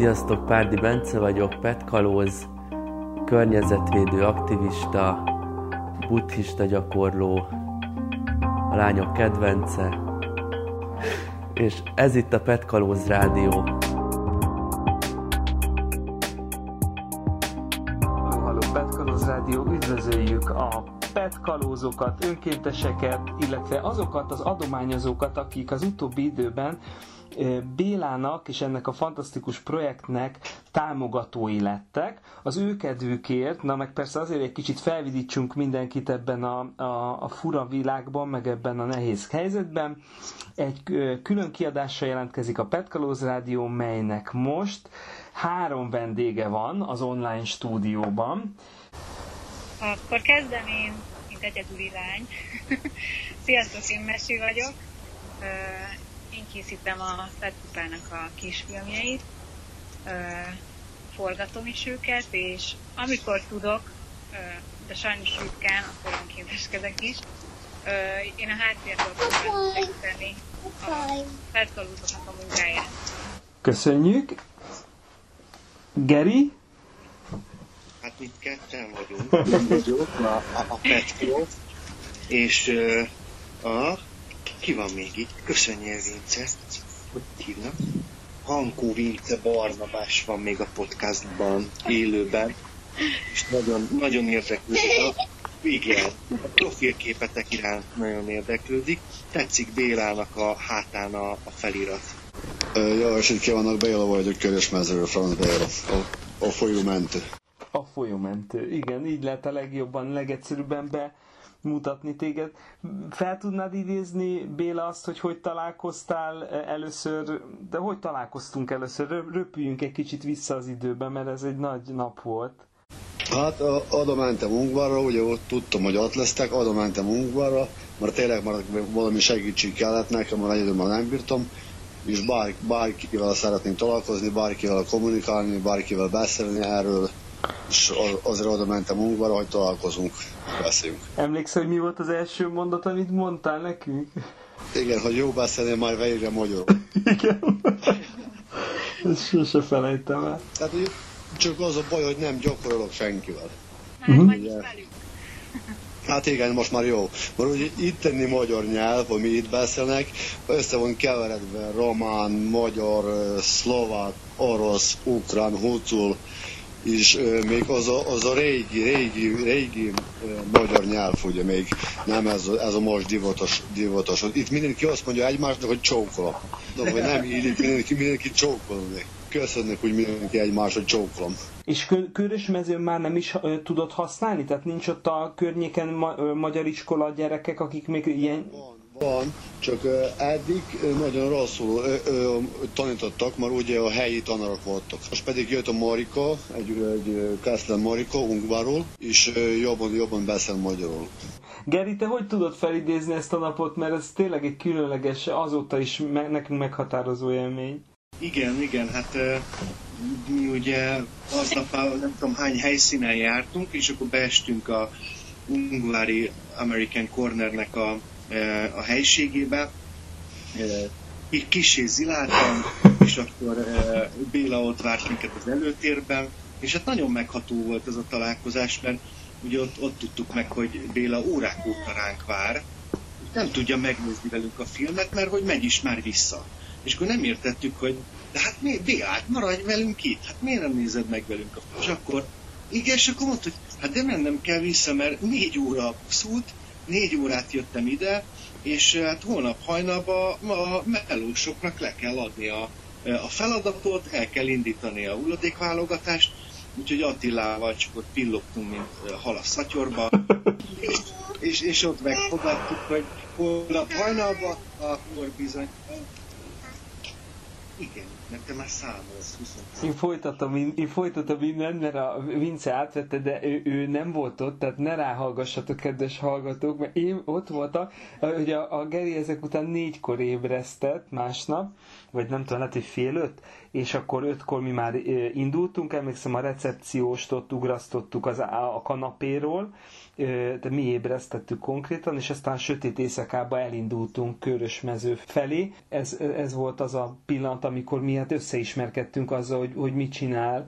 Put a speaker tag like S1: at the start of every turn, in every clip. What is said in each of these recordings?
S1: Sziasztok, Párdi Bence vagyok, Petkalóz, környezetvédő aktivista, buddhista gyakorló, a lányok kedvence, és ez itt a Petkalóz Rádió.
S2: Halló, Petkalóz Rádió, üdvözöljük a petkalózokat, önkénteseket, illetve azokat az adományozókat, akik az utóbbi időben Bélának és ennek a fantasztikus projektnek támogatói lettek. Az ő kedvükért, na meg persze azért egy kicsit felvidítsunk mindenkit ebben a, a, a fura világban, meg ebben a nehéz helyzetben. Egy külön kiadásra jelentkezik a Petkalóz Rádió, melynek most három vendége van az online stúdióban.
S3: Akkor kezdem én, mint egyedüli lány. Sziasztok, én Mesi vagyok készítem a Fedkupának a kisfilmjeit, forgatom is őket, és amikor tudok, de sajnos ritkán, akkor önkénteskedek is, én a háttérben próbálom segíteni a Fedkalúzoknak a munkáját.
S2: Köszönjük! Geri?
S4: Hát itt ketten vagyunk. a, a, a Petko, és uh, a ki van még itt? Köszönjél, Vince. Hogy hívnak? Hankó Vince Barnabás van még a podcastban, élőben. És nagyon, nagyon érdeklődik a igen, a profilképetek iránt nagyon érdeklődik. Tetszik Bélának a hátán a, a felirat.
S5: Jó esét kívánok, Béla vagyok, Körösmezőről, Franz Béla, a, a folyómentő.
S2: A folyómentő, igen, így lehet a legjobban, legegyszerűbben be mutatni téged. Fel tudnád idézni, Béla, azt, hogy hogy találkoztál először, de hogy találkoztunk először? Röpüljünk egy kicsit vissza az időbe, mert ez egy nagy nap volt.
S5: Hát oda mentem Ungvarra, ugye ott tudtam, hogy ott lesztek, oda mentem Ungvarra, mert tényleg már valami segítség kellett nekem, mert egyedül már nem bírtam, és bár, bárkivel szeretnénk találkozni, bárkivel kommunikálni, bárkivel beszélni erről, és azért oda mentem munkára, hogy találkozunk, beszéljünk.
S2: Emlékszel, hogy mi volt az első mondat, amit mondtál nekünk?
S5: Igen, hogy jó beszélni, majd végre magyarul.
S2: Igen. Ezt sose felejtem el.
S5: Tehát, csak az a baj, hogy nem gyakorolok senkivel.
S3: Hát, uh-huh.
S5: Hát igen, most már jó. Mert ugye itteni magyar nyelv, hogy mi itt beszélnek, össze van keveredve román, magyar, szlovák, orosz, ukrán, hucul, és még az a, az a régi, régi, régi magyar nyelv, ugye még nem ez a, ez a most divatos, divatos. Itt mindenki azt mondja egymásnak, hogy csókolom. De hogy nem illik mindenki, mindenki csókolni. Köszönjük, hogy mindenki egymásra csókolom.
S2: És Körösmezőn már nem is uh, tudod használni? Tehát nincs ott a környéken ma, uh, magyar iskola gyerekek, akik még ilyen...
S5: Van van, csak eddig nagyon rosszul tanítottak, mert ugye a helyi tanárok voltak. Most pedig jött a Marika, egy, egy Keszlen Marika, Ungváról, és uh, jobban, jobban beszél magyarul.
S2: Geri, te hogy tudod felidézni ezt a napot, mert ez tényleg egy különleges, azóta is me- nekünk meghatározó élmény.
S4: Igen, igen, hát mi ugye aznap nem tudom hány helyszínen jártunk, és akkor beestünk a Ungvári American Cornernek a a helységébe, kicsi ziláltam, és akkor Béla ott várt minket az előtérben, és hát nagyon megható volt ez a találkozás, mert ugye ott, ott tudtuk meg, hogy Béla órák óta ránk vár, nem tudja megnézni velünk a filmet, mert hogy megy is már vissza. És akkor nem értettük, hogy de hát mi, Bélát, maradj velünk itt, hát miért nem nézed meg velünk a filmet? És akkor, igen, és akkor mondta, hogy hát de mennem kell vissza, mert négy óra abszolút, négy órát jöttem ide, és hát holnap hajnalban a melósoknak le kell adni a, a feladatot, el kell indítani a hulladékválogatást, úgyhogy Attilával csak ott pillogtunk, mint hal a szatyorba, és, és, és ott megfogadtuk, hogy holnap hajnalban, akkor bizony igen, nekem már számolsz 20
S2: Én folytatom, én folytatom minden, mert a Vince átvette, de ő, ő nem volt ott, tehát ne ráhallgassatok, kedves hallgatók, mert én ott voltam, hogy a, a Geri ezek után négykor ébresztett másnap, vagy nem tudom, lehet, hogy fél öt, és akkor ötkor mi már indultunk, emlékszem a recepcióst ott ugrasztottuk az, a kanapéról, de mi ébresztettük konkrétan, és aztán sötét éjszakába elindultunk Körösmező felé. Ez, ez volt az a pillanat, amikor mi hát összeismerkedtünk azzal, hogy, hogy mit csinál,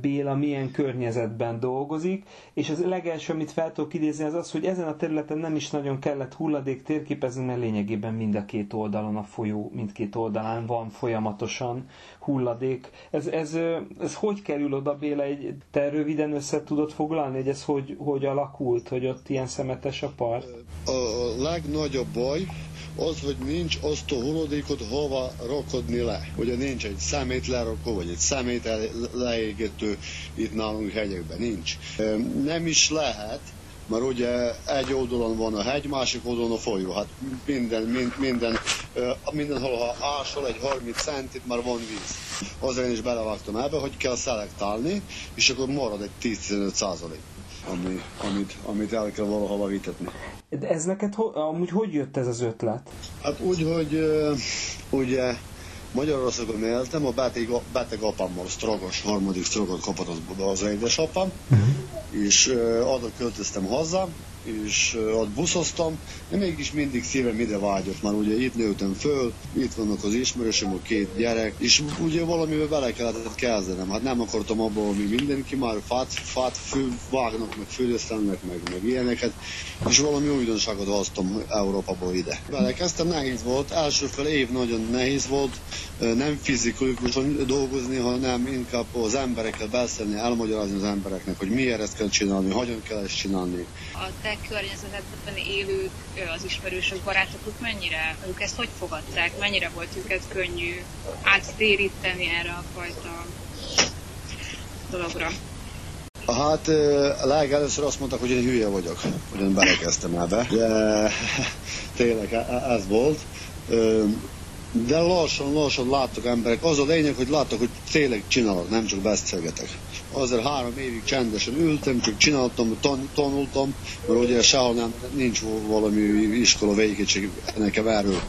S2: Béla milyen környezetben dolgozik, és az legelső, amit fel tudok idézni, az az, hogy ezen a területen nem is nagyon kellett hulladék térképezni, mert lényegében mind a két oldalon a folyó, mindkét oldalán van folyamatosan hulladék. Ez, ez, ez hogy kerül oda, Béla, egy, te röviden össze tudod foglalni, hogy ez hogy, hogy alakult, hogy ott ilyen szemetes a part?
S5: A legnagyobb baj, az, hogy nincs azt a hulladékot hova rakodni le. Ugye nincs egy szemét lerakó, vagy egy szemét leégető itt nálunk hegyekben, nincs. Nem is lehet, mert ugye egy oldalon van a hegy, másik oldalon a folyó. Hát minden, mind, minden, mindenhol, ha ásol egy 30 centit, már van víz. Azért én is belevágtam ebbe, hogy kell szelektálni, és akkor marad egy 10-15 százalék ami, amit, amit el kell valahova vitetni.
S2: De ez neked ho, amúgy hogy jött ez az ötlet?
S5: Hát úgy, hogy ugye Magyarországon éltem, a beteg, beteg apámmal, Stragos, harmadik Stragot kapott az, az édesapám, uh-huh. és uh, oda költöztem haza, és ott buszoztam, de mégis mindig szívem ide vágyott, már ugye itt nőttem föl, itt vannak az ismerősöm, a két gyerek, és ugye valamivel bele kellett kezdenem. Hát nem akartam abból, hogy mindenki már fát, fát fő, vágnak, meg főzesztenek, meg, meg ilyeneket, és valami újdonságot hoztam Európából ide. Belekezdtem, nehéz volt, első fel év nagyon nehéz volt, nem fizikusan dolgozni, hanem inkább az emberekkel beszélni, elmagyarázni az embereknek, hogy miért ezt kell csinálni, hogyan kell ezt csinálni.
S3: A te környezetedben élők, az ismerősök, barátok, mennyire, ők ezt hogy fogadták, mennyire volt őket könnyű áttéríteni erre a fajta dologra?
S5: Hát legelőször azt mondták, hogy én hülye vagyok, hogy én belekezdtem ebbe. De tényleg ez volt. De lassan-lassan láttok emberek. Az a lényeg, hogy láttok, hogy tényleg csinálok, nem csak beszélgetek. Azért három évig csendesen ültem, csak csináltam, tan- tanultam, mert ugye sehol nem, nincs valami iskola végigítség nekem erről,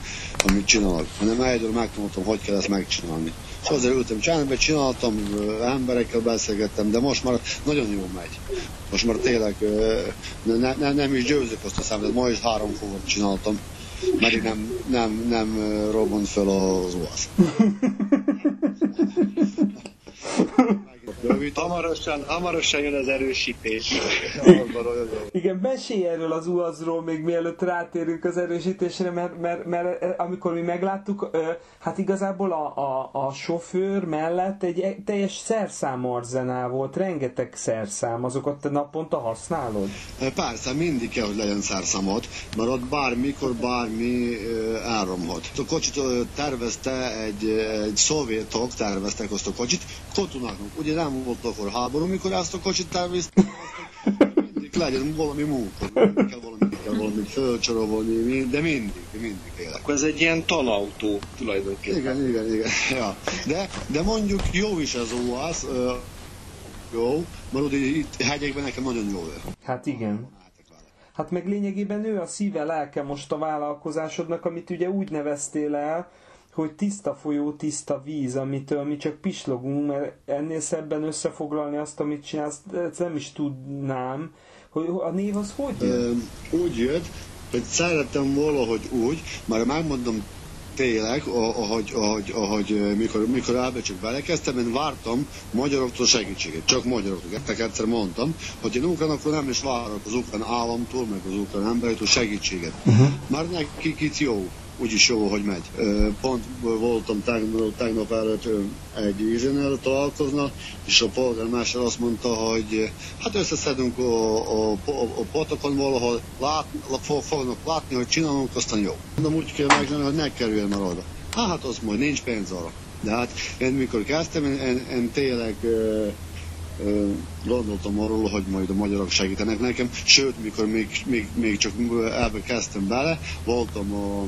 S5: amit csinálok. Hanem egyről megtanultam, hogy kell ezt megcsinálni. És azért ültem csendben, csináltam, emberekkel beszélgettem, de most már nagyon jó megy. Most már tényleg ne, ne, nem is győzök azt a szemlet, ma is három fóvat csináltam mert nem, nem, nem robbant fel az UASZ.
S4: Hamarosan, hamarosan jön az erősítés.
S2: Igen, mesélj erről az UAZ-ról még mielőtt rátérünk az erősítésre, mert, mert, mert amikor mi megláttuk, hát igazából a, a, a sofőr mellett egy teljes szerszámarzenál volt, rengeteg szerszám, azokat te naponta használod?
S5: Persze, mindig kell, hogy legyen szerszámot, mert ott bármikor bármi áramhat. A kocsit tervezte egy, egy szovjetok, terveztek azt a kocsit, katonáknak. Ugye nem volt akkor háború, mikor ezt a kocsit tervezték, mindig legyen valami munka, mindig kell valami, kell valami fölcsorovolni, de mindig, mindig élek.
S4: Akkor ez egy ilyen tanautó tulajdonképpen.
S5: Igen, igen, igen. Ja. De, de mondjuk jó is ez uh, jó, mert ugye itt hegyekben nekem nagyon jó.
S2: Hát igen. Hát meg lényegében ő a szíve, lelke most a vállalkozásodnak, amit ugye úgy neveztél el, hogy tiszta folyó, tiszta víz, amitől mi csak pislogunk, mert ennél szebben összefoglalni azt, amit csinálsz, ezt nem is tudnám, hogy a név az hogy jött?
S5: úgy jött, hogy szerettem valahogy úgy, már megmondom tényleg, ahogy, ahogy, ahogy mikor, mikor elbe csak belekezdtem, én vártam magyaroktól segítséget, csak magyaroktól. Ettek egyszer mondtam, hogy én ukrán, akkor nem is várok az ukrán államtól, meg az ukrán emberitől segítséget. Uh-huh. Már nekik itt jó úgyis jó, hogy megy. Pont voltam tegnap, tegnap előtt egy ízénél találkozna, és a polgármester azt mondta, hogy hát összeszedünk a, a, a, a potokon valahol, lát, fognak látni, hogy csinálunk, aztán jó. De úgy kell megcsinálni, hogy ne kerüljön már oda. Hát az majd nincs pénz arra. De hát én mikor kezdtem, én, én, én tényleg gondoltam arról, hogy majd a magyarok segítenek nekem, sőt, mikor még, még, még csak elbe kezdtem bele, voltam a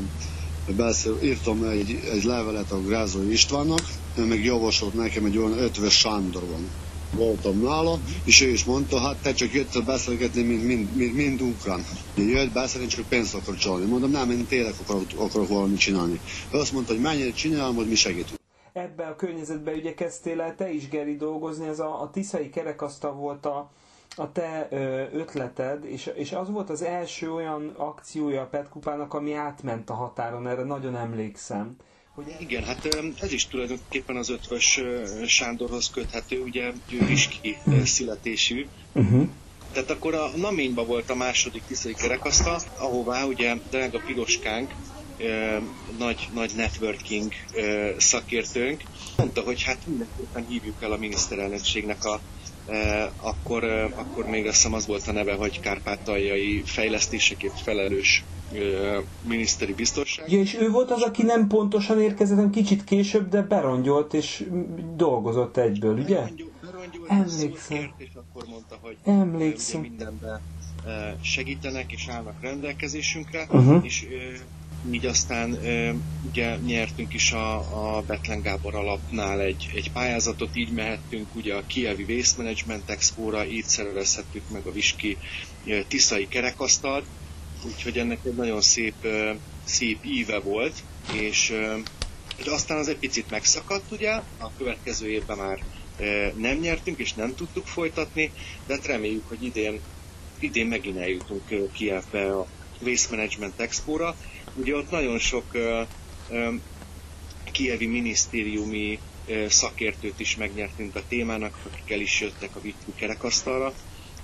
S5: beszél, írtam egy, egy levelet a Grázói Istvánnak, ő meg javasolt nekem egy olyan ötves Sándor van. Voltam nála, és ő is mondta, hát te csak jöttél beszélgetni, mint mind, mind, mind ukrán. Jött beszélni, csak pénzt akar csalni. Mondom, nem, én tényleg akarok, akarok valamit csinálni. Ő azt mondta, hogy mennyire csinálom, hogy mi segítünk.
S2: ebbe a környezetbe ugye kezdtél el te is, Geri, dolgozni, ez a, a Tiszai kerekasztal volt a, a te ö, ötleted, és, és az volt az első olyan akciója a Petkupának, ami átment a határon, erre nagyon emlékszem.
S4: Hogy Igen, hát ez is tulajdonképpen az ötvös Sándorhoz köthető, ugye ő Viski születésű. Uh-huh. Tehát akkor a Naményban volt a második tiszai kerekasztal, ahová ugye a Piroskánk, nagy, nagy networking szakértőnk mondta, hogy hát mindenképpen hívjuk el a miniszterelnökségnek a akkor, akkor még azt hiszem az volt a neve, hogy Kárpátaljai fejlesztésekért felelős miniszteri biztonság.
S2: Ja, és ő volt az, aki nem pontosan érkezett, hanem kicsit később, de berongyolt és dolgozott egyből, ugye?
S4: Emlékszem. és akkor mondta, hogy
S2: Emlékszem.
S4: mindenben segítenek és állnak rendelkezésünkre, uh-huh. és így aztán ugye nyertünk is a, a Betlen Gábor alapnál egy, egy pályázatot, így mehettünk ugye a Kievi Waste Management Expo-ra, így szervezhettük meg a Viski Tiszai kerekasztalt, úgyhogy ennek egy nagyon szép, szép íve volt, és aztán az egy picit megszakadt ugye, a következő évben már nem nyertünk és nem tudtuk folytatni, de hát reméljük, hogy idén, idén megint eljutunk Kievbe a Waste Management Expo-ra, Ugye ott nagyon sok kievi minisztériumi szakértőt is megnyertünk a témának, akik is jöttek a Vittu kerekasztalra,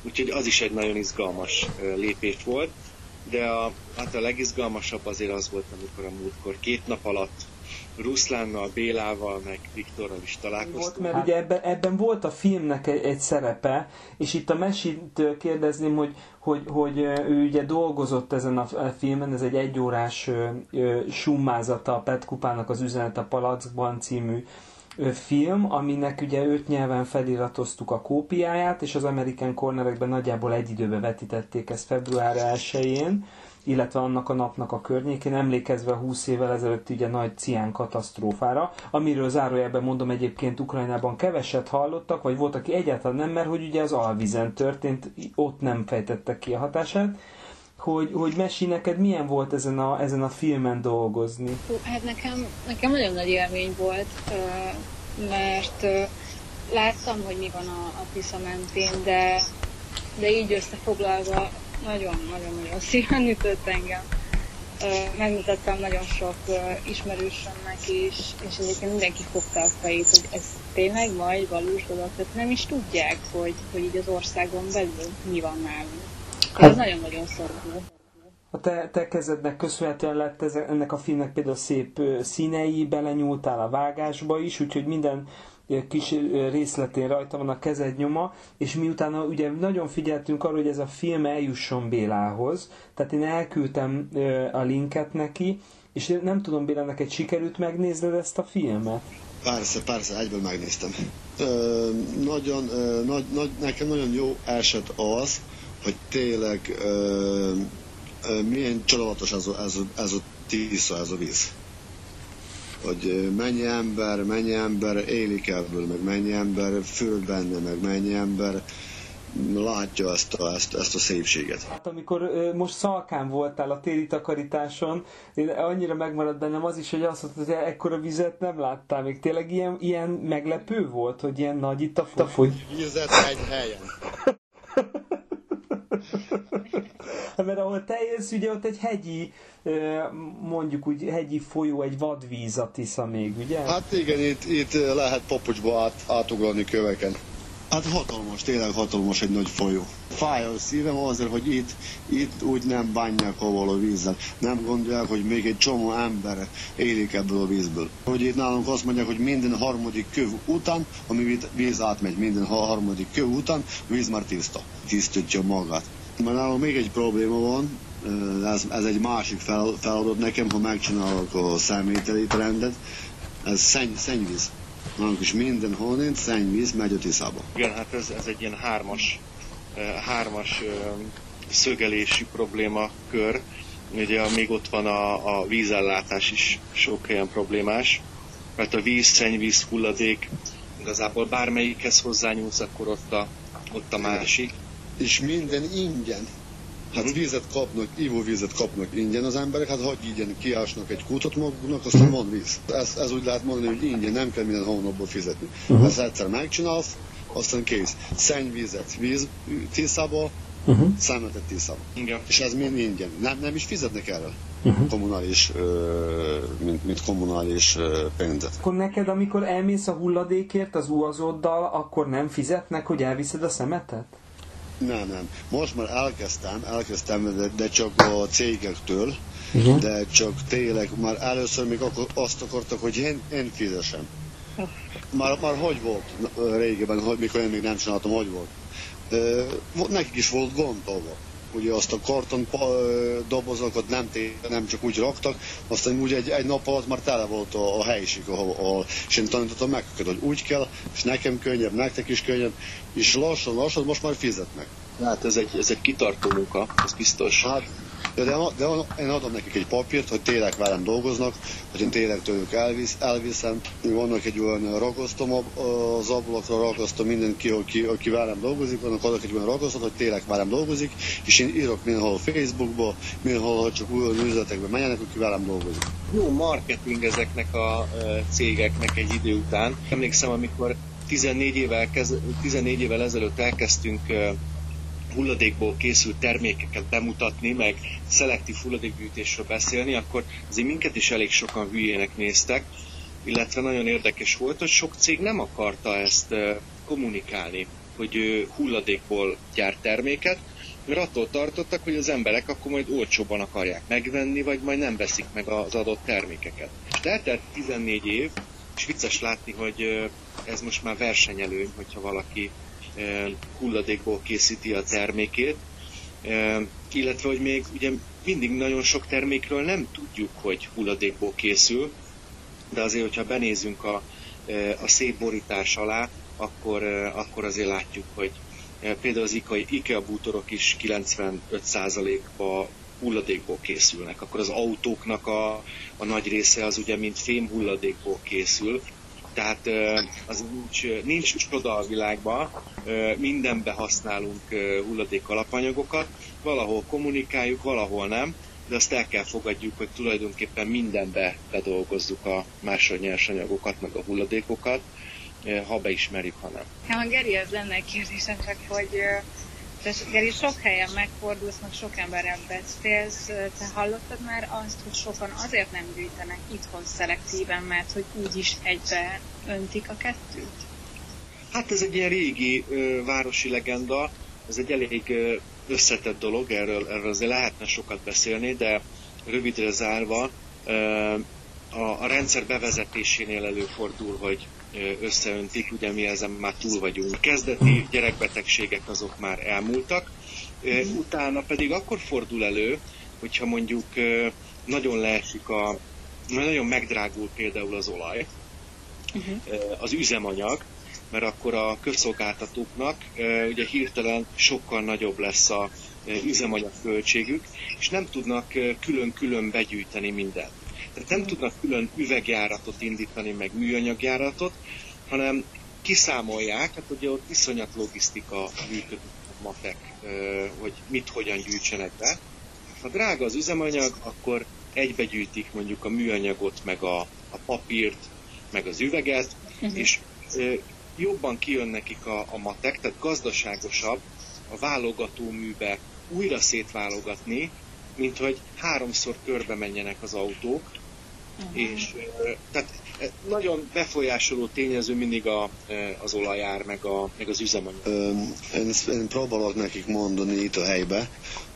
S4: úgyhogy az is egy nagyon izgalmas lépés volt, de a, hát a legizgalmasabb azért az volt, amikor a múltkor két nap alatt Ruszlánnal, Bélával, meg Viktorral is találkoztunk. Volt,
S2: mert ugye ebben, ebben volt a filmnek egy, egy szerepe, és itt a mesítől kérdezném, hogy, hogy, hogy ő ugye dolgozott ezen a filmen, ez egy egyórás summázata a Pet Kupának az Üzenet a Palackban című film, aminek ugye öt nyelven feliratoztuk a kópiáját, és az American Cornerekben nagyjából egy időben vetítették ezt február 1-én illetve annak a napnak a környékén, emlékezve 20 évvel ezelőtt ugye nagy cián katasztrófára, amiről zárójelben mondom egyébként Ukrajnában keveset hallottak, vagy volt, aki egyáltalán nem, mert hogy ugye az alvizen történt, ott nem fejtettek ki a hatását, hogy, hogy Mesi, neked milyen volt ezen a, ezen a filmen dolgozni?
S3: Hát nekem, nekem nagyon nagy élmény volt, mert láttam, hogy mi van a, a Tisza mentén, de, de így összefoglalva nagyon-nagyon-nagyon szíven ütött engem. Megmutattam nagyon sok ismerősömnek is, és egyébként mindenki fogta a fejét, hogy ez tényleg majd valós dolog, tehát nem is tudják, hogy, hogy így az országon belül mi van nálunk. Hát, ez nagyon-nagyon szorul.
S2: A te, te kezednek köszönhetően lett ez, ennek a filmnek például szép színei, belenyúltál a vágásba is, úgyhogy minden kis részletén rajta van a kezed nyoma, és miután ugye nagyon figyeltünk arra, hogy ez a film eljusson Bélához, tehát én elküldtem a linket neki, és nem tudom, Béla, neked sikerült megnézned ezt a filmet?
S5: Persze, persze, egyből megnéztem. Ö, nagyon, ö, nagy, nagy, nekem nagyon jó eset az, hogy tényleg ö, ö, milyen csodálatos ez a, ez a, ez a tisza, ez a víz hogy mennyi ember, mennyi ember élik ebből, meg mennyi ember fül benne, meg mennyi ember látja ezt a, ezt, ezt a szépséget.
S2: Hát amikor ö, most szalkán voltál a téli takarításon, én annyira megmaradt bennem az is, hogy azt mondtad, hogy ekkora vizet nem láttál még. Tényleg ilyen, ilyen meglepő volt, hogy ilyen nagy itt a
S5: foly? Vizet egy helyen.
S2: mert ahol te élsz, ugye ott egy hegyi, mondjuk úgy hegyi folyó, egy vadvíz a Tisza még, ugye?
S5: Hát igen, itt, itt lehet papucsba át, átugrani köveken. Hát hatalmas, tényleg hatalmas egy nagy folyó. Fáj a szívem azért, hogy itt, itt úgy nem bánják a vízzel. Nem gondolják, hogy még egy csomó ember élik ebből a vízből. Hogy itt nálunk azt mondják, hogy minden harmadik köv után, ami víz átmegy, minden harmadik köv után, víz már tiszta. Tisztítja magát. Már nálunk még egy probléma van, ez, ez egy másik fel, feladat nekem, ha megcsinálok a szemételi rendet, ez szenny, szennyvíz. Nálunk is minden honnan szennyvíz megy a Tiszába.
S4: Igen, hát ez, ez egy ilyen hármas, hármas szögelésű problémakör. Ugye még ott van a, a vízellátás is sok helyen problémás, mert a víz, szennyvíz, hulladék, igazából bármelyikhez hozzányúlsz, akkor ott a, ott a másik
S5: és minden ingyen. Hát vízet kapnak, ivóvízet kapnak ingyen az emberek, hát hogy ingyen kiásnak egy kútot maguknak, aztán van víz. Ez, ez úgy lehet mondani, hogy ingyen, nem kell minden hónapból fizetni. Uh-huh. Ezt egyszer megcsinálsz, aztán kész. Szennyvízet víz tisztából, uh-huh. szemetet tisztából. Igen. És ez mind ingyen. Nem, nem is fizetnek erre. Uh-huh. kommunális, mint, mint kommunális pénzet.
S2: Akkor neked, amikor elmész a hulladékért az uazoddal, akkor nem fizetnek, hogy elviszed a szemetet?
S5: Nem, nem. Most már elkezdtem, elkezdtem, de, de csak a cégektől, uh-huh. de csak tényleg már először még akkor azt akartak, hogy én, én fizessem. Már, már hogy volt régebben, hogy mikor én még nem csináltam, hogy volt? Nekik is volt gond tovább ugye azt a karton dobozokat nem, nem csak úgy raktak, aztán úgy egy, egy nap alatt már tele volt a, a helyiség, ahol, ahol, és én tanítottam meg, hogy úgy kell, és nekem könnyebb, nektek is könnyebb, és lassan, lassan most már fizetnek.
S4: Hát ez egy, ez egy kitartó munka, ez biztos.
S5: Hát de, de, de én adom nekik egy papírt, hogy tényleg velem dolgoznak, hogy én tényleg tőlük elvisz, elviszem. Vannak egy olyan ragasztom, az ablakra ragasztom mindenki, aki, aki velem dolgozik, vannak adok egy olyan ragasztot, hogy tényleg velem dolgozik, és én írok mindenhol Facebookba, mindenhol, hogy csak olyan üzletekbe menjenek, aki velem dolgozik.
S4: Jó marketing ezeknek a cégeknek egy idő után. Emlékszem, amikor 14 évvel, kez, 14 évvel ezelőtt elkezdtünk hulladékból készült termékeket bemutatni, meg szelektív hulladékgyűjtésről beszélni, akkor azért minket is elég sokan hülyének néztek, illetve nagyon érdekes volt, hogy sok cég nem akarta ezt kommunikálni, hogy hulladékból gyárt terméket, mert attól tartottak, hogy az emberek akkor majd olcsóban akarják megvenni, vagy majd nem veszik meg az adott termékeket. De eltelt 14 év, és vicces látni, hogy ez most már versenyelőny, hogyha valaki hulladékból készíti a termékét, illetve hogy még ugye mindig nagyon sok termékről nem tudjuk, hogy hulladékból készül, de azért, hogyha benézünk a, a szép borítás alá, akkor, akkor azért látjuk, hogy például az IKEA, IKEA bútorok is 95%-ba hulladékból készülnek. Akkor az autóknak a, a nagy része az ugye mint fém hulladékból készül, tehát az nincs, nincs csoda a világban, mindenbe használunk hulladék alapanyagokat, valahol kommunikáljuk, valahol nem, de azt el kell fogadjuk, hogy tulajdonképpen mindenbe bedolgozzuk a másodnyersanyagokat, meg a hulladékokat, ha beismerjük, ha nem.
S3: Hát, Geri, ez lenne egy kérdésem, csak hogy de Geri, sok helyen megfordulsz, meg sok emberrel beszélsz. Te hallottad már azt, hogy sokan azért nem gyűjtenek itthon szelektíven, mert hogy úgyis egybe öntik a kettőt?
S4: Hát ez egy ilyen régi ö, városi legenda, ez egy elég ö, összetett dolog, erről, erről azért lehetne sokat beszélni, de rövidre zárva ö, a, a rendszer bevezetésénél előfordul, hogy összeöntik, ugye mi ezen már túl vagyunk. Kezdeti gyerekbetegségek azok már elmúltak, utána pedig akkor fordul elő, hogyha mondjuk nagyon leesik a, nagyon megdrágul például az olaj, uh-huh. az üzemanyag, mert akkor a közszolgáltatóknak ugye hirtelen sokkal nagyobb lesz a üzemanyag költségük, és nem tudnak külön-külön begyűjteni mindent. Tehát nem tudnak külön üvegjáratot indítani, meg műanyagjáratot, hanem kiszámolják, hát ugye ott iszonyat logisztika működik a matek, hogy mit hogyan gyűjtsenek be. Ha drága az üzemanyag, akkor egybegyűjtik mondjuk a műanyagot, meg a, a papírt, meg az üveget, uh-huh. és jobban kijön nekik a, a matek, tehát gazdaságosabb a válogatóműbe újra szétválogatni, mint hogy háromszor körbe menjenek az autók, uh-huh. és tehát nagyon befolyásoló tényező mindig a, az olajár, meg, a, meg az üzemanyag.
S5: Én, én próbálok nekik mondani itt a helybe,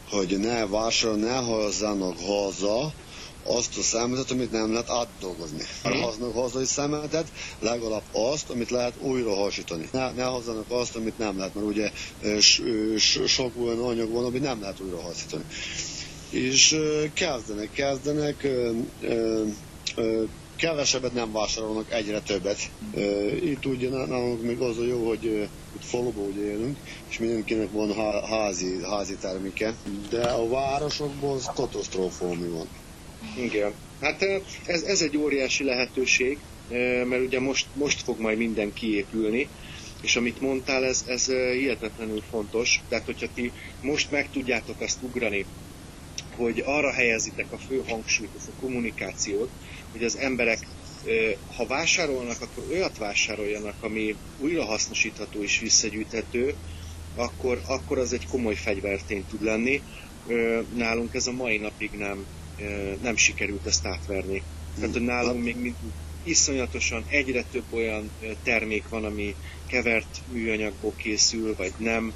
S5: hogy ne vásárol, ne hozzanak haza azt a szemetet, amit nem lehet átdolgozni. Ha hoznak hazai szemetet, legalább azt, amit lehet újra hasítani. Ne, ne hozzanak azt, amit nem lehet, mert ugye sok olyan anyag van, amit nem lehet újra hasítani és kezdenek, kezdenek, kevesebbet nem vásárolnak, egyre többet. Itt ugye nálunk még az a jó, hogy itt faluban ugye élünk, és mindenkinek van házi, házi terméke, de a városokban az katasztrófa, ami van.
S4: Igen. Hát ez, ez egy óriási lehetőség, mert ugye most, most fog majd minden kiépülni, És amit mondtál, ez, ez hihetetlenül fontos. Tehát, hogyha ti most meg tudjátok azt ugrani, hogy arra helyezitek a fő hangsúlyt, a kommunikációt, hogy az emberek ha vásárolnak, akkor olyat vásároljanak, ami újrahasznosítható és visszagyűjthető, akkor, akkor az egy komoly fegyvertény tud lenni. Nálunk ez a mai napig nem, nem sikerült ezt átverni. Tehát, hogy nálunk még mindig iszonyatosan egyre több olyan termék van, ami kevert műanyagból készül, vagy nem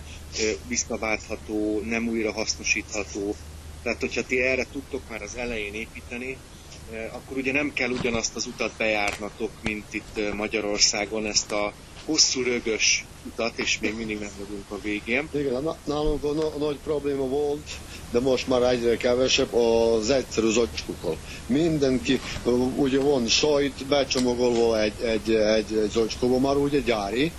S4: visszaváltható, nem újra hasznosítható. Tehát, hogyha ti erre tudtok már az elején építeni, akkor ugye nem kell ugyanazt az utat bejárnatok, mint itt Magyarországon, ezt a hosszú rögös utat, és még mindig nem vagyunk a végén.
S5: Igen, nálunk a, a nagy probléma volt, de most már egyre kevesebb az egyszerű zacskókkal. Mindenki, ugye van sajt becsomagolva egy, egy, egy, egy zacskóba, már ugye gyári,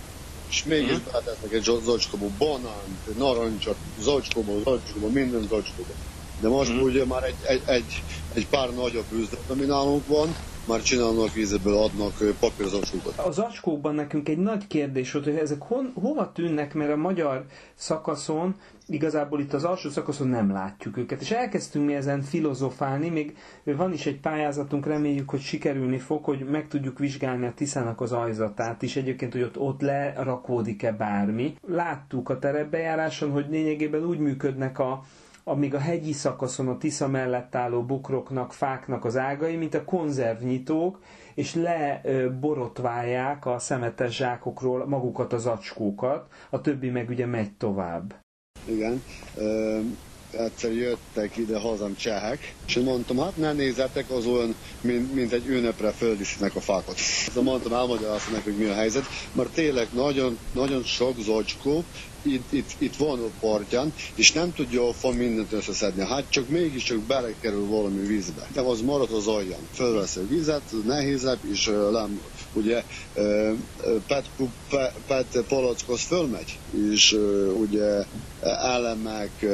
S5: és mégis uh-huh. beletesznek egy zacskóba banánt, narancsot, zacskóba, zacskóba, minden zacskóba. De most uh-huh. ugye már egy, egy, egy, egy pár nagyobb üzlet, ami nálunk van, már csinálnak vízből, adnak papírzacskókat.
S2: Az zacskókban nekünk egy nagy kérdés volt, hogy ezek hon, hova tűnnek, mert a magyar szakaszon, igazából itt az alsó szakaszon nem látjuk őket. És elkezdtünk mi ezen filozofálni, még van is egy pályázatunk, reméljük, hogy sikerülni fog, hogy meg tudjuk vizsgálni a Tiszának az ajzatát is, egyébként, hogy ott, ott lerakódik-e bármi. Láttuk a terepbejáráson, hogy lényegében úgy működnek a, amíg a hegyi szakaszon a Tisza mellett álló bukroknak, fáknak az ágai, mint a konzervnyitók, és leborotválják a szemetes zsákokról magukat az acskókat, a többi meg ugye megy tovább.
S5: Igen egyszer jöttek ide hazam csehek, és mondtam, hát ne nézzetek, az olyan, mint, mint egy ünnepre földiszinek a fákat. Szóval mondtam, elmagyaráztam nekik, hogy mi a helyzet, mert tényleg nagyon, nagyon sok zocskó itt, itt, itt van a partján, és nem tudja a fa mindent összeszedni. Hát csak mégiscsak belekerül valami vízbe. De az marad az aljan. Fölvesz a vizet, nehézebb, és nem, ugye PET, PET palackhoz fölmegy, és ugye elemek,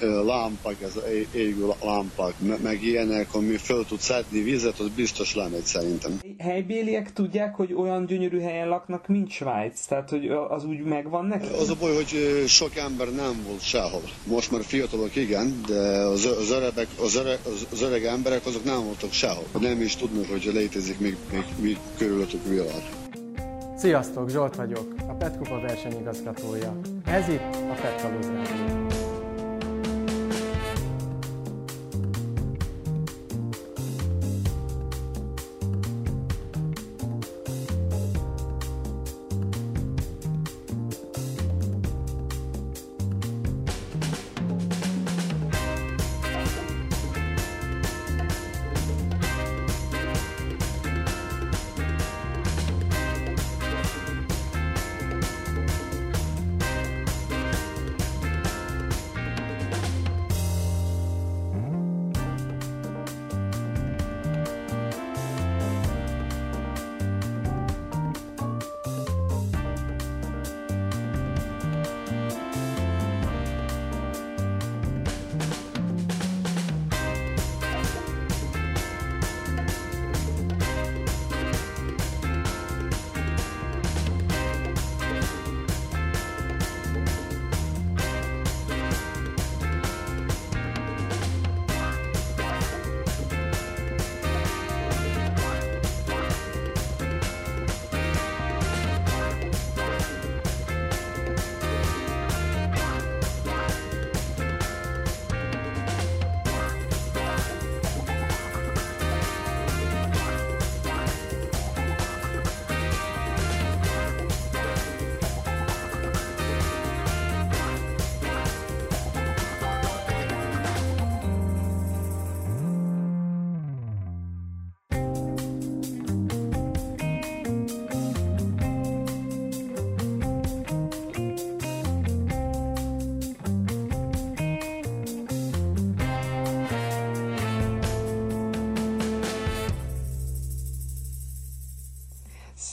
S5: lámpák, ez égő lámpák, meg ilyenek, ami föl tud szedni vizet, az biztos lemegy szerintem.
S2: Helybéliek tudják, hogy olyan gyönyörű helyen laknak, mint Svájc? Tehát, hogy az úgy megvan neki?
S5: Az a baj, hogy sok ember nem volt sehol. Most már fiatalok igen, de az, az, öregek, az, öreg, az öreg emberek azok nem voltak sehol. Nem is tudnak, hogy létezik még, még, még körülöttük világ.
S6: Sziasztok, Zsolt vagyok, a Petkupa versenyigazgatója. Ez itt a Petkalóz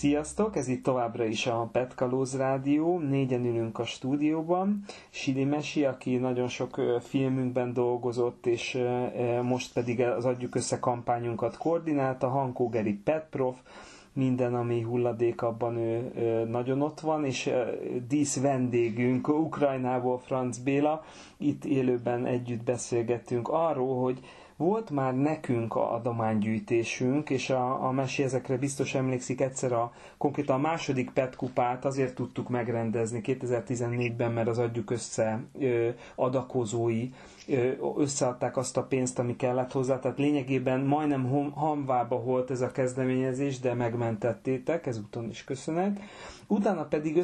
S2: Sziasztok, ez itt továbbra is a Petkalóz Rádió, négyen ülünk a stúdióban. Sili Mesi, aki nagyon sok filmünkben dolgozott, és most pedig az Adjuk Össze kampányunkat koordinálta, Hankó Geri Petprof, minden, ami hulladék, abban ő, nagyon ott van, és dísz vendégünk Ukrajnából Franz Béla, itt élőben együtt beszélgettünk arról, hogy volt már nekünk a adománygyűjtésünk, és a, a Mesi ezekre biztos emlékszik, egyszer a, konkrétan a második PET kupát azért tudtuk megrendezni 2014-ben, mert az adjuk össze ö, adakozói ö, összeadták azt a pénzt, ami kellett hozzá, tehát lényegében majdnem hamvába volt ez a kezdeményezés, de megmentettétek, ezúton is köszönet. Utána pedig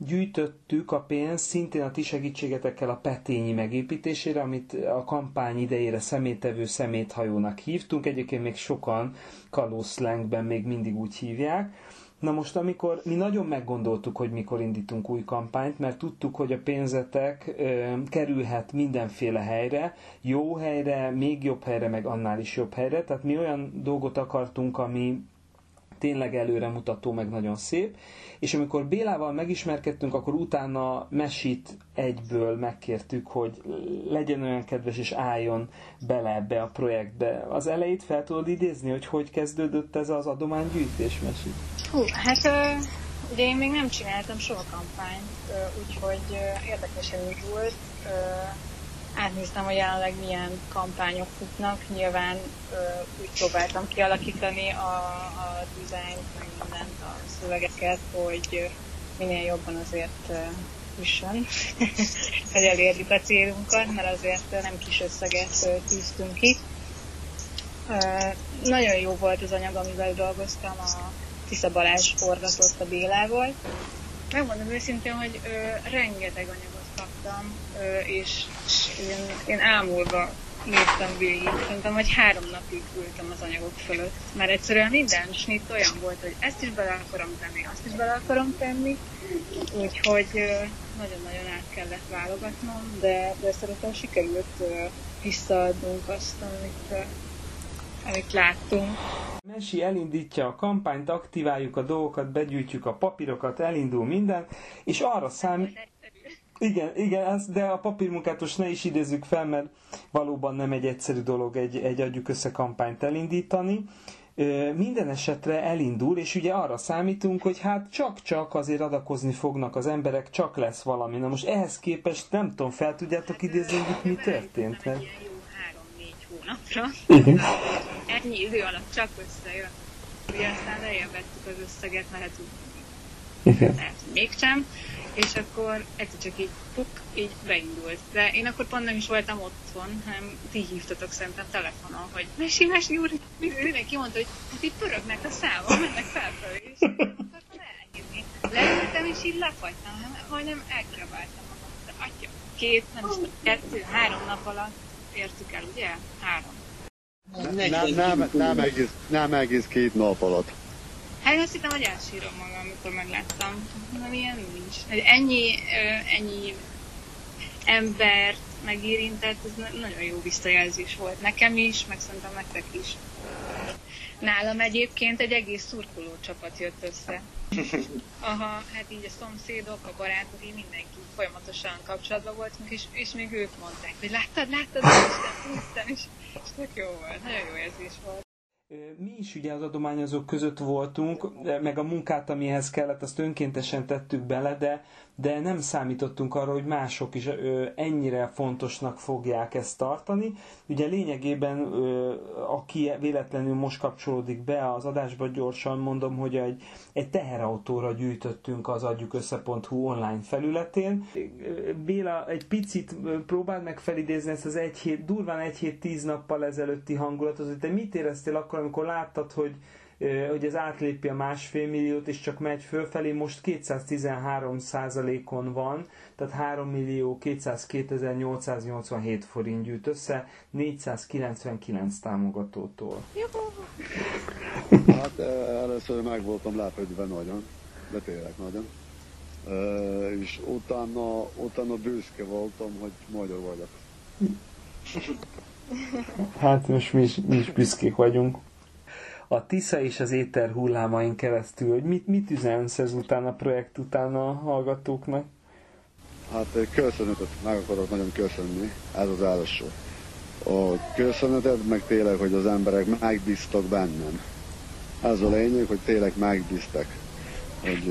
S2: összegyűjtöttük a pénzt szintén a ti segítségetekkel a petényi megépítésére, amit a kampány idejére szemétevő szeméthajónak hívtunk. Egyébként még sokan kalószlengben még mindig úgy hívják. Na most, amikor mi nagyon meggondoltuk, hogy mikor indítunk új kampányt, mert tudtuk, hogy a pénzetek ö, kerülhet mindenféle helyre, jó helyre, még jobb helyre, meg annál is jobb helyre. Tehát mi olyan dolgot akartunk, ami tényleg előremutató, meg nagyon szép. És amikor Bélával megismerkedtünk, akkor utána Mesit egyből megkértük, hogy legyen olyan kedves, és álljon bele ebbe a projektbe. Az elejét fel tudod idézni, hogy hogy kezdődött ez az adománygyűjtés, Mesit?
S3: Hú, hát ugye én még nem csináltam soha kampányt, úgyhogy érdekesen indult átnéztem, hogy jelenleg milyen kampányok futnak. Nyilván ö, úgy próbáltam kialakítani a, a dizájnt, meg mindent, a szövegeket, hogy minél jobban azért üssön, hogy elérjük a célunkat, mert azért nem kis összeget tűztünk ki. Nagyon jó volt az anyag, amivel dolgoztam, a Tisza Balázs forgatott a Bélával. Megmondom őszintén, hogy ö, rengeteg anyagot kaptam, és én, én ámulva néztem végig. Szerintem, hogy három napig ültem az anyagok fölött, mert egyszerűen minden snit olyan volt, hogy ezt is bele akarom tenni, azt is bele akarom tenni, úgyhogy nagyon-nagyon át kellett válogatnom, de, de szerintem sikerült visszaadnunk azt, amit, amit láttunk.
S2: Mesi elindítja a kampányt, aktiváljuk a dolgokat, begyűjtjük a papírokat, elindul minden, és arra számít... Igen, igen, de a papírmunkát most ne is idézzük fel, mert valóban nem egy egyszerű dolog egy, egy adjuk össze kampányt elindítani. Minden esetre elindul, és ugye arra számítunk, hogy hát csak-csak azért adakozni fognak az emberek, csak lesz valami. Na most ehhez képest nem tudom, fel tudjátok idézni, hogy mi történt? Mert...
S3: három-négy hónapra. Ennyi idő alatt csak összejön. Ugye aztán lejjebb vettük az összeget, lehet, hogy mégsem és akkor egyszer csak így puk, így beindult. De én akkor pont nem is voltam otthon, hanem ti hívtatok szerintem telefonon, hogy mesi, mesi úr, mindenki mondta, hogy hát itt pörögnek a számok, mennek felfelé, és akkor elhívni. Leültem, és így lefagytam, majdnem elkraváltam magam. De atya, két, nem is tudom, kettő, három nap alatt értük el, ugye? Három.
S5: Nem, nem, nem, egész, nem egész két nap alatt.
S3: Hát én azt hittem, hogy elsírom magam, amikor megláttam. Nem ilyen nincs. Ennyi, ennyi embert megérintett, ez nagyon jó visszajelzés volt nekem is, meg szerintem nektek is. Nálam egyébként egy egész szurkoló csapat jött össze. Aha, hát így a szomszédok, a barátok, így mindenki folyamatosan kapcsolatban voltunk, és, és még ők mondták, hogy láttad, láttad, Isten, Isten, és, és tök jó volt, nagyon jó érzés volt.
S2: Mi is ugye az adományozók között voltunk, meg a munkát, amihez kellett, azt önkéntesen tettük bele, de de nem számítottunk arra, hogy mások is ennyire fontosnak fogják ezt tartani. Ugye lényegében, aki véletlenül most kapcsolódik be az adásba, gyorsan mondom, hogy egy, egy teherautóra gyűjtöttünk az adjuk össze.hu online felületén. Béla, egy picit próbáld meg felidézni ezt az egy hét, durván egy hét, tíz nappal ezelőtti hangulatot, hogy te mit éreztél akkor, amikor láttad, hogy hogy ez átlépi a másfél milliót, és csak megy fölfelé, most 213 százalékon van, tehát 3 millió 202 887 forint gyűjt össze, 499 támogatótól.
S5: Hát először meg voltam lepődve nagyon, de tényleg nagyon. és utána, utána büszke voltam, hogy magyar vagyok.
S2: Hát most mi is, mi is büszkék vagyunk a Tisza és az éter hullámain keresztül, hogy mit, mit üzensz ezután a projekt után a hallgatóknak?
S5: Hát köszönetet meg akarok nagyon köszönni, ez az első. A köszönetet meg tényleg, hogy az emberek megbíztak bennem. Ez a lényeg, hogy tényleg megbíztek. Hogy,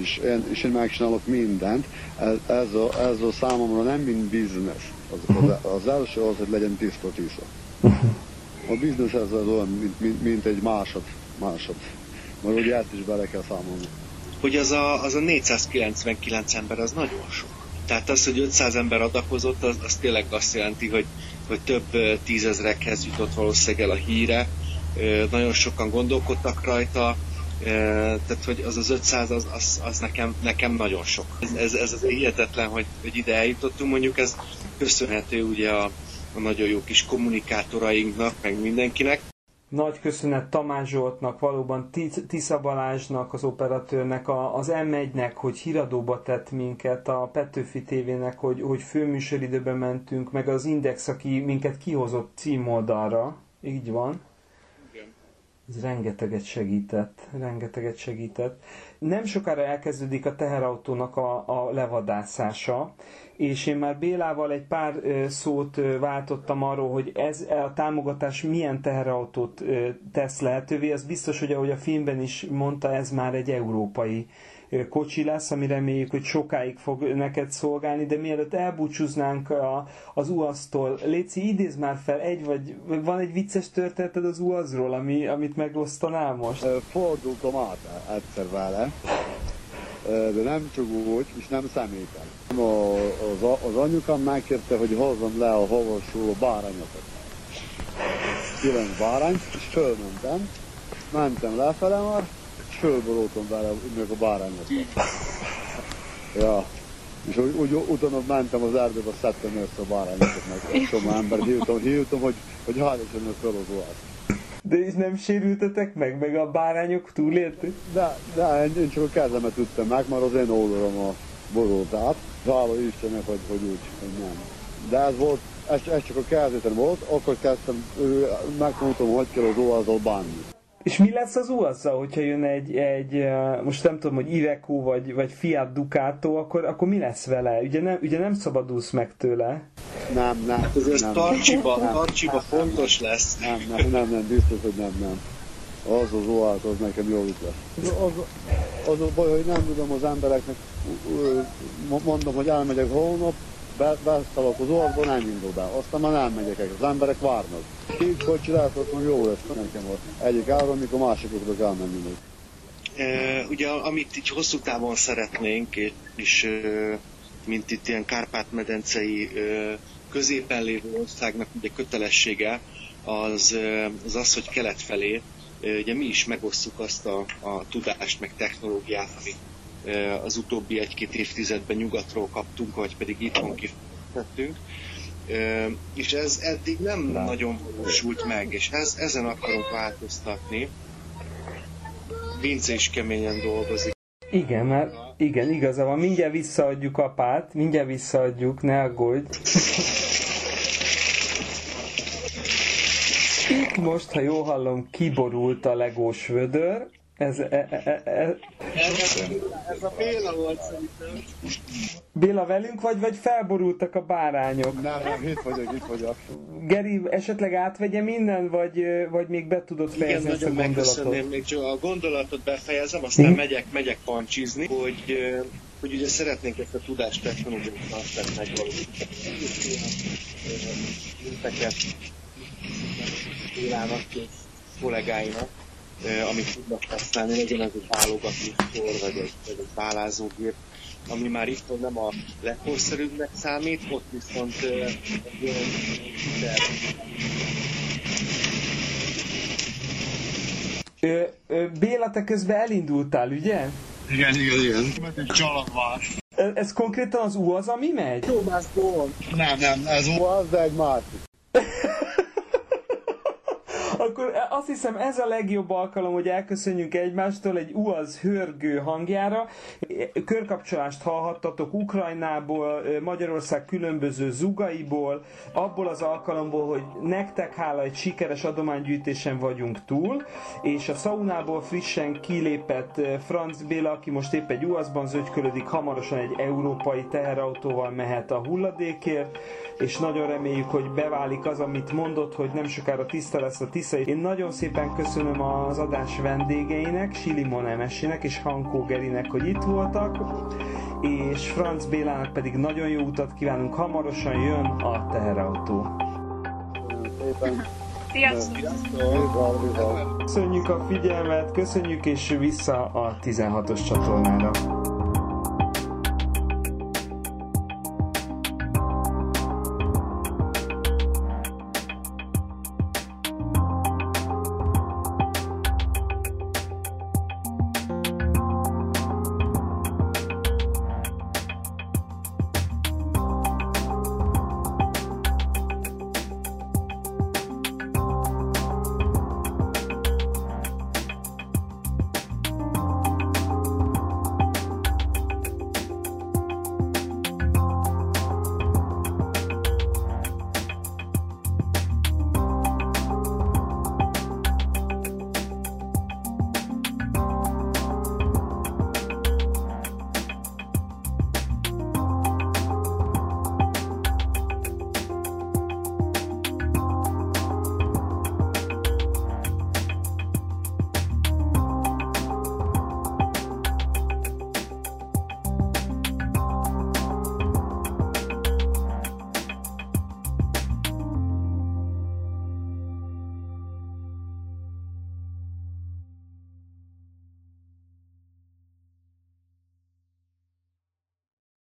S5: és, én, és én megcsinálok mindent. Ez, ez, a, ez a számomra nem mint biznisz. Az, az, az első az, hogy legyen tiszta tisza. A biznisz ez az olyan, mint, mint, mint egy másod, másod. Mert ugye ezt is bele kell számolni.
S4: Hogy az a, az a 499 ember, az nagyon sok. Tehát az, hogy 500 ember adakozott, az, az tényleg azt jelenti, hogy, hogy több tízezrekhez jutott valószínűleg el a híre. Nagyon sokan gondolkodtak rajta, tehát hogy az az 500 az, az, az nekem, nekem nagyon sok. Ez, ez, ez az hihetetlen, hogy, hogy ide eljutottunk, mondjuk ez köszönhető ugye a, a nagyon jó kis kommunikátorainknak, meg mindenkinek.
S2: Nagy köszönet Tamás Zsoltnak, valóban Tisza Balázsnak, az operatőrnek, az M1-nek, hogy híradóba tett minket, a Petőfi TV-nek, hogy, hogy főműsoridőben mentünk, meg az Index, aki minket kihozott címoldalra. Így van. Ez rengeteget segített, rengeteget segített. Nem sokára elkezdődik a teherautónak a, a levadászása, és én már Bélával egy pár szót váltottam arról, hogy ez a támogatás milyen teherautót tesz lehetővé. Ez biztos, hogy ahogy a filmben is mondta, ez már egy európai kocsi lesz, ami reméljük, hogy sokáig fog neked szolgálni, de mielőtt elbúcsúznánk a, az UAZ-tól, Léci, idéz már fel egy, vagy van egy vicces történeted az UAZ-ról, ami, amit megosztanál most?
S5: Fordultam át egyszer vele, de nem csak úgy, és nem személyben. Az, az anyukám megkérte, hogy hozzam le a hovasuló bárányokat. Kilenc bárányt, és fölmentem, mentem lefele már, fölborultam vele meg a bárányokat. ja. És úgy, úgy, utána mentem az erdőbe, szedtem össze a bárányokat, meg egy csomó ember, hívtam, hívtam, hogy, hogy hálósan fel az oát.
S2: De és nem sérültetek meg, meg a bárányok túléltek?
S5: De, de én csak a kezemet üttem meg, mert az én oldalam a borult át. Hála Istennek, hogy, hogy úgy, hogy nem. De ez volt, ez, ez csak a kezdeten volt, akkor kezdtem, megmondtam, hogy kell az óvazzal bánni.
S2: És mi lesz az uaz hogyha jön egy, egy, most nem tudom, hogy Iveco vagy, vagy Fiat Ducato, akkor, akkor mi lesz vele? Ugye nem, ugye nem szabadulsz meg tőle?
S5: Nem, nem. Hát
S4: ez nem, tarcsiba, nem, tarcsiba nem, fontos lesz.
S5: Nem, nem, nem, nem, biztos, hogy nem, nem. Az az OAT, az nekem jó lesz. Az, az, az a baj, hogy nem tudom az embereknek, mondom, hogy elmegyek holnap, beszalok az országba, nem indul be. Aztán már nem megyek az emberek várnak. Két kocsi lesz, azt mondja, jó lesz nekem volt. Egyik áron, mikor másikokra kell menni még.
S4: Ugye, amit így hosszú távon szeretnénk, és mint itt ilyen Kárpát-medencei e, középen lévő országnak ugye kötelessége, az, az az, hogy kelet felé, ugye mi is megosztjuk azt a, a tudást, meg technológiát, amit az utóbbi egy-két évtizedben nyugatról kaptunk, vagy pedig itthon kifettünk. És ez eddig nem Na. nagyon valósult meg, és ez, ezen akarunk változtatni. Vince is keményen dolgozik.
S2: Igen, mert igen, igaza van. Mindjárt visszaadjuk apát, mindjárt visszaadjuk, ne aggódj. Itt most, ha jól hallom, kiborult a legós vödör, ez, e, e, e, e.
S4: ez a Béla volt szerintem.
S2: Béla velünk vagy, vagy felborultak a bárányok?
S5: Nem, nem, itt vagyok, itt vagyok.
S2: Geri, esetleg átvegyem innen, vagy, vagy még be tudod fejezni
S4: Igen, ezt a gondolatot? még csak a gondolatot befejezem, aztán hm? megyek, megyek pancsizni, hogy, hogy ugye szeretnénk ezt a tudást technológiai transfert megvalósítani. Minteket Bélának és kollégáinak amit tudnak használni, legyen ez egy válogató sor, vagy egy, vagy egy válázógép, ami már itt nem a legkorszerűbbnek számít, ott viszont egy szuper
S2: Ö, ö, Béla, te közben elindultál, ugye?
S5: Igen, igen, igen. Egy csaladvás.
S2: Ez, ez konkrétan az UAZ, ami megy?
S5: Nem, nem, ez UAZ, de egy másik.
S2: Akkor azt hiszem ez a legjobb alkalom, hogy elköszönjünk egymástól egy UAZ hörgő hangjára. Körkapcsolást hallhattatok Ukrajnából, Magyarország különböző zugaiból, abból az alkalomból, hogy nektek hála egy sikeres adománygyűjtésen vagyunk túl, és a szaunából frissen kilépett Franz Béla, aki most épp egy UAZ-ban zögykölödik, hamarosan egy európai teherautóval mehet a hulladékért, és nagyon reméljük, hogy beválik az, amit mondott, hogy nem sokára tiszta lesz a vissza. Én nagyon szépen köszönöm az adás vendégeinek, Silimon Emesének és Hankó Gerinek, hogy itt voltak, és Franz Bélának pedig nagyon jó utat kívánunk. Hamarosan jön a teherautó.
S3: Sziasztok!
S2: Köszönjük a figyelmet, köszönjük és vissza a 16-os csatornára.